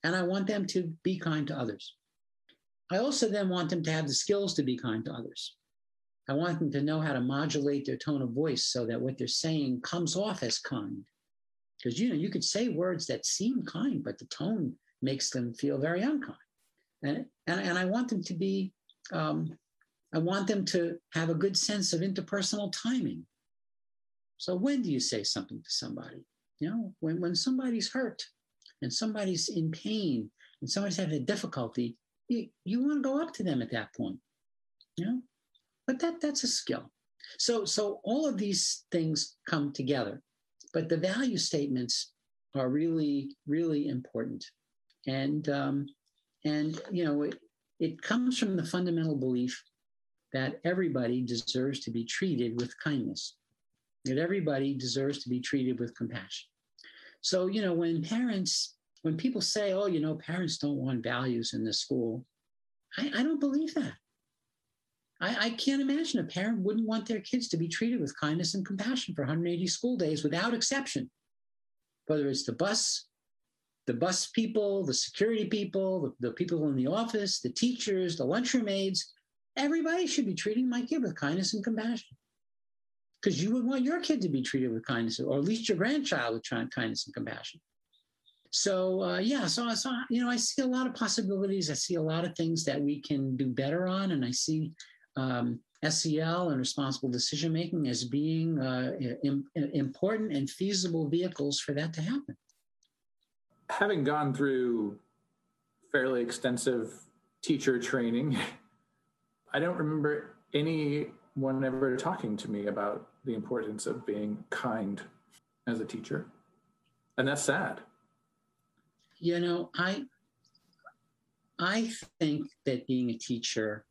And I want them to be kind to others. I also then want them to have the skills to be kind to others. I want them to know how to modulate their tone of voice so that what they're saying comes off as kind. Because you know, you could say words that seem kind, but the tone makes them feel very unkind. And, and, and I want them to be, um, I want them to have a good sense of interpersonal timing. So when do you say something to somebody? You know, when, when somebody's hurt and somebody's in pain and somebody's having a difficulty, you, you want to go up to them at that point. You know, but that that's a skill. So so all of these things come together, but the value statements are really really important, and um, and you know it, it comes from the fundamental belief that everybody deserves to be treated with kindness, that everybody deserves to be treated with compassion. So you know when parents when people say, oh, you know, parents don't want values in the school, I, I don't believe that. I, I, can't imagine a parent wouldn't want their kids to be treated with kindness and compassion for 180 school days without exception. Whether it's the bus, the bus people, the security people, the, the people in the office, the teachers, the lunchroom aides, everybody should be treating my kid with kindness and compassion. Because you would want your kid to be treated with kindness, or at least your grandchild with kindness and compassion. So uh, yeah, so, so you know, I see a lot of possibilities. I see a lot of things that we can do better on, and I see um, SEL and responsible decision making as being uh, Im- important and feasible vehicles for that to happen. Having gone through fairly extensive teacher training, I don't remember anyone ever talking to me about the importance of being kind as a teacher, and that's sad you know, I I think that being a teacher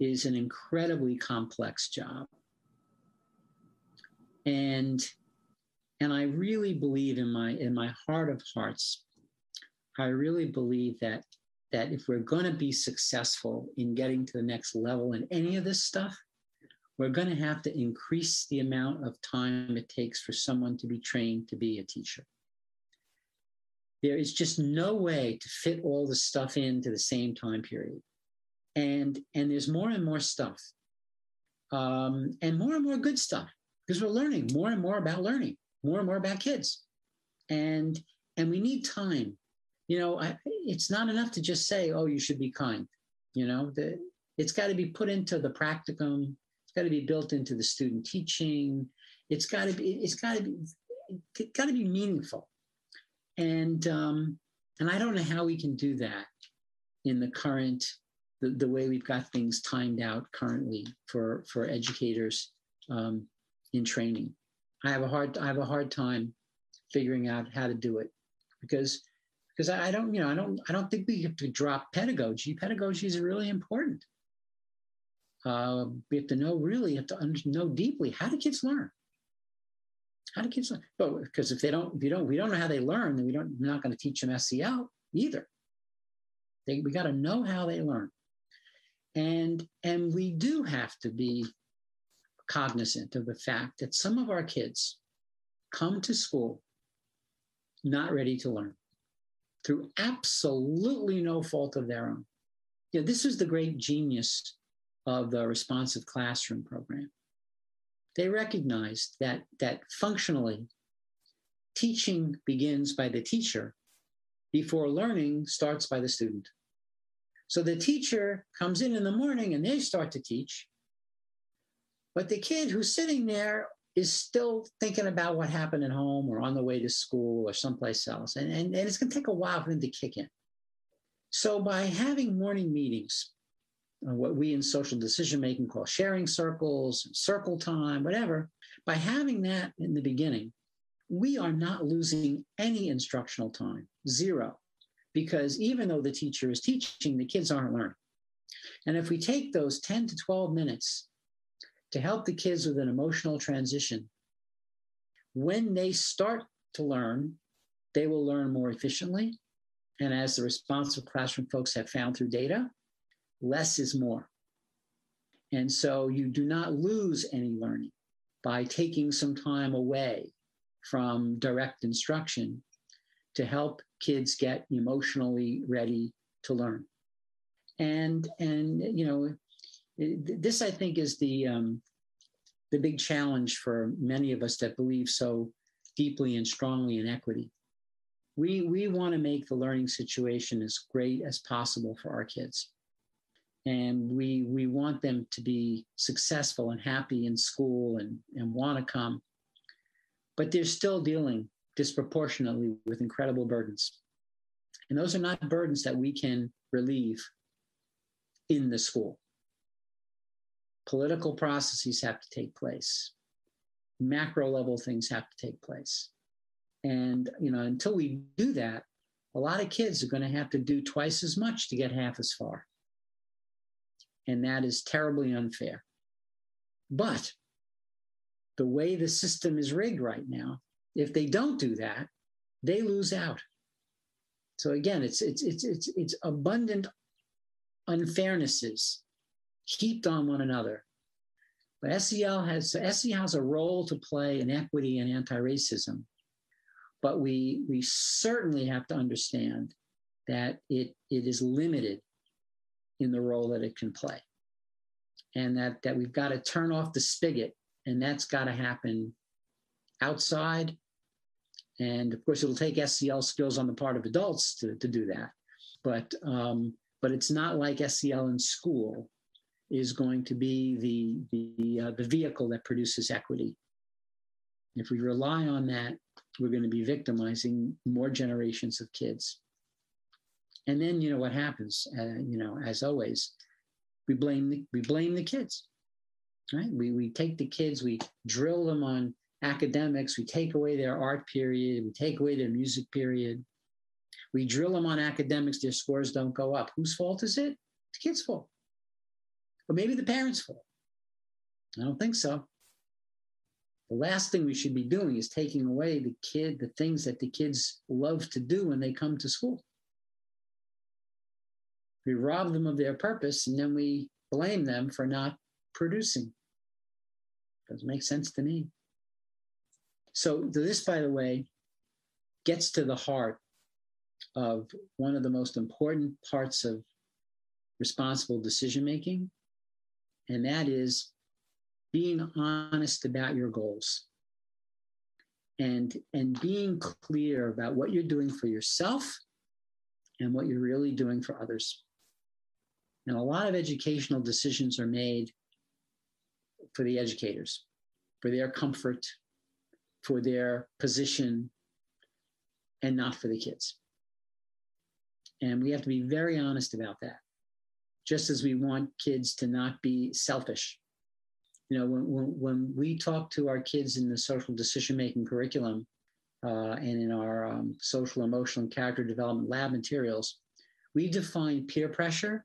is an incredibly complex job. And and I really believe in my in my heart of hearts, I really believe that that if we're going to be successful in getting to the next level in any of this stuff, we're going to have to increase the amount of time it takes for someone to be trained to be a teacher there is just no way to fit all the stuff into the same time period and and there's more and more stuff um, and more and more good stuff because we're learning more and more about learning more and more about kids. And and we need time. You know I, it's not enough to just say oh you should be kind. You know the, it's got to be put into the practicum it's got to be built into the student teaching it's got to be it's got to be it's got to be meaningful. And um, and I don't know how we can do that in the current the, the way we've got things timed out currently for for educators um, in training. I have a hard I have a hard time figuring out how to do it because because I, I don't you know I don't I don't think we have to drop pedagogy. Pedagogy is really important. Uh, we have to know really have to know deeply how do kids learn how do kids learn? But because if they don't, if you don't, we don't know how they learn, then we don't, we're not going to teach them SEL either. They, we got to know how they learn. And, and we do have to be cognizant of the fact that some of our kids come to school not ready to learn through absolutely no fault of their own. Yeah, this is the great genius of the responsive classroom program they recognized that, that functionally, teaching begins by the teacher before learning starts by the student. So the teacher comes in in the morning and they start to teach, but the kid who's sitting there is still thinking about what happened at home or on the way to school or someplace else. And, and, and it's going to take a while for them to kick in. So by having morning meetings, uh, what we in social decision making call sharing circles, circle time, whatever, by having that in the beginning, we are not losing any instructional time, zero, because even though the teacher is teaching, the kids aren't learning. And if we take those 10 to 12 minutes to help the kids with an emotional transition, when they start to learn, they will learn more efficiently. And as the responsive classroom folks have found through data, less is more. And so you do not lose any learning by taking some time away from direct instruction to help kids get emotionally ready to learn. And and you know, this I think is the um, the big challenge for many of us that believe so deeply and strongly in equity. We we want to make the learning situation as great as possible for our kids. And we we want them to be successful and happy in school and, and want to come. But they're still dealing disproportionately with incredible burdens. And those are not burdens that we can relieve in the school. Political processes have to take place. Macro level things have to take place. And you know, until we do that, a lot of kids are going to have to do twice as much to get half as far. And that is terribly unfair. But the way the system is rigged right now, if they don't do that, they lose out. So again, it's it's it's it's it's abundant unfairnesses heaped on one another. But SEL has SEL has a role to play in equity and anti-racism. But we we certainly have to understand that it it is limited in the role that it can play. And that that we've got to turn off the spigot, and that's got to happen outside. And of course, it'll take SEL skills on the part of adults to, to do that. But um, but it's not like SEL in school is going to be the the, uh, the vehicle that produces equity. If we rely on that, we're going to be victimizing more generations of kids. And then you know what happens? Uh, you know, as always, we blame the, we blame the kids, right? We we take the kids, we drill them on academics, we take away their art period, we take away their music period. We drill them on academics, their scores don't go up. Whose fault is it? The kid's fault. Or maybe the parents' fault. I don't think so. The last thing we should be doing is taking away the kid, the things that the kids love to do when they come to school. We rob them of their purpose and then we blame them for not producing. Doesn't make sense to me. So, this, by the way, gets to the heart of one of the most important parts of responsible decision making, and that is being honest about your goals and and being clear about what you're doing for yourself and what you're really doing for others. And a lot of educational decisions are made for the educators for their comfort for their position and not for the kids and we have to be very honest about that just as we want kids to not be selfish. You know, when, when, when we talk to our kids in the social decision making curriculum uh, and in our um, social, emotional, and character development lab materials, we define peer pressure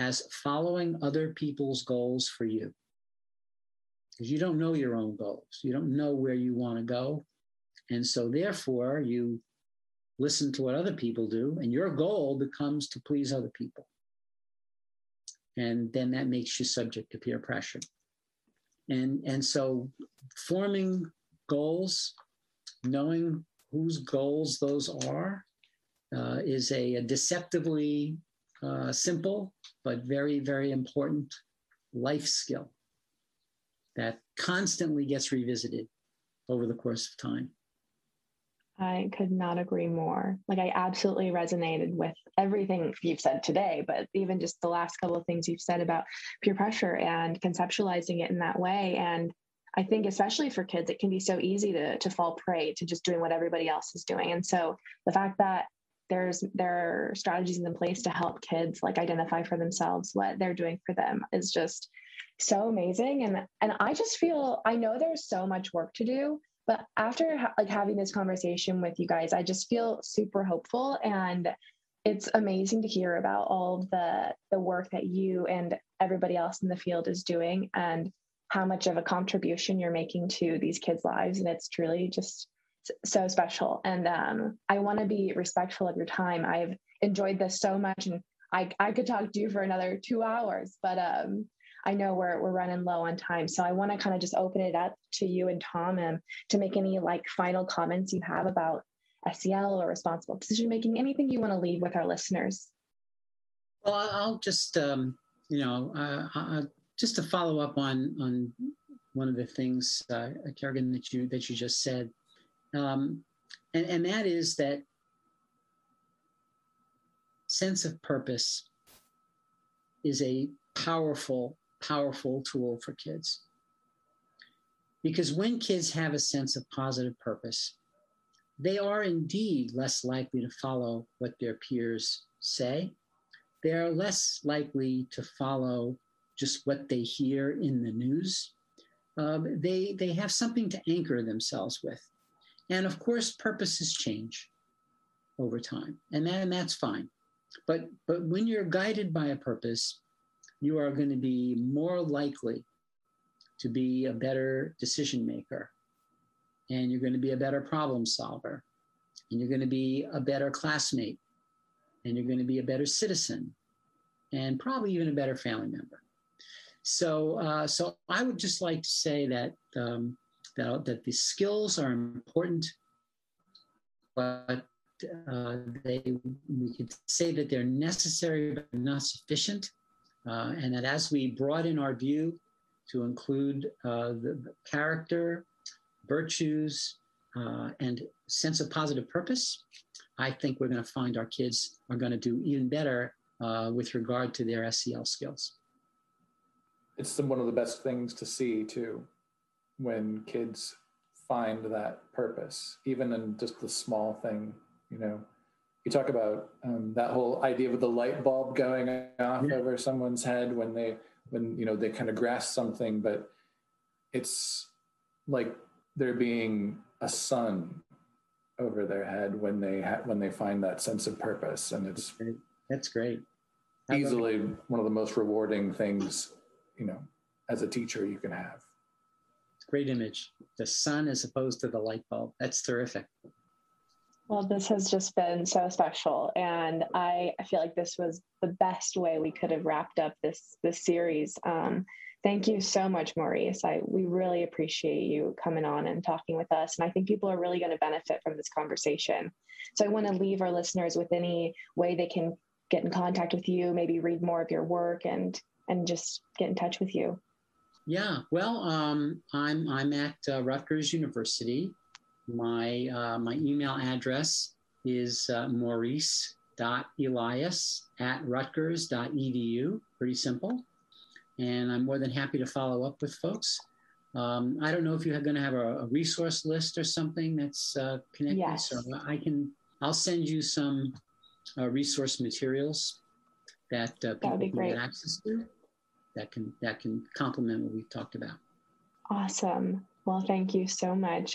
as following other people's goals for you. Because you don't know your own goals, you don't know where you want to go. And so, therefore, you listen to what other people do, and your goal becomes to please other people. And then that makes you subject to peer pressure. And and so forming goals knowing whose goals those are uh, is a, a deceptively uh, simple but very very important life skill that constantly gets revisited over the course of time I could not agree more. Like, I absolutely resonated with everything you've said today, but even just the last couple of things you've said about peer pressure and conceptualizing it in that way. And I think, especially for kids, it can be so easy to, to fall prey to just doing what everybody else is doing. And so the fact that there's there are strategies in place to help kids like identify for themselves what they're doing for them is just so amazing. And and i just feel i know there's so much work to do but after ha- like having this conversation with you guys, I just feel super hopeful. And it's amazing to hear about all the the work that you and everybody else in the field is doing and how much of a contribution you're making to these kids' lives. And it's truly just so special. And um, i want to be respectful of your time. I've enjoyed this so much and I, I could talk to you for another two hours but um, I know we're, we're running low on time. So I want to kind of just open it up to you and Tom and to make any like final comments you have about SEL or responsible decision making, anything you want to leave with our listeners. Well, I'll just, um, you know, uh, uh, just to follow up on on one of the things, uh, Kerrigan, that you that you just said, um, and and that is that sense of purpose is a powerful, powerful tool for kids. Because when kids have a sense of positive purpose, they are indeed less likely to follow what their peers say. They are less likely to follow just what they hear in the news. Um, they, they have something to anchor themselves with. And of course, purposes change over time, and, that, and that's fine. But, but when you're guided by a purpose, you are going to be more likely to be a better decision maker. And you're going to be a better problem solver. And you're going to be a better classmate. And you're going to be a better citizen. And probably even a better family member. So, uh, so I would just like to say that, um, that, that the skills are important, but uh, they, we could say that they're necessary but not sufficient. Uh, and that as we broaden our view to include uh, the, character, virtues, uh, and sense of positive purpose, I think we're going to find our kids are going to do even better uh, with regard to their SEL skills. It's one of the best things to see too, when kids find that purpose, even in just the small thing you know you talk about um, that whole idea of the light bulb going off yeah. over someone's head when they when you know they kind of grasp something but it's like there being a sun over their head when they ha- when they find that sense of purpose and it's great. that's great. Easily one of the most rewarding things you know as a teacher you can have. Great image. The sun as opposed to the light bulb. That's terrific well, this has just been so special, and I, I feel like this was the best way we could have wrapped up this this series. Um, thank you so much, Maurice. I we really appreciate you coming on and talking with us, and I think people are really going to benefit from this conversation. So I want to leave our listeners with any way they can get in contact with you, maybe read more of your work, and and just get in touch with you. Yeah, well, um, I'm I'm at uh, Rutgers University my, uh, my email address is uh, maurice.elias at rutgers.edu. Pretty simple. And I'm more than happy to follow up with folks. Um, I don't know if you're going to have a, a, resource list or something that's uh, connected. Yes. So I can, I'll send you some uh, resource materials that uh, people can get access to that can that can complement what we've talked about. Awesome. Well, thank you so much.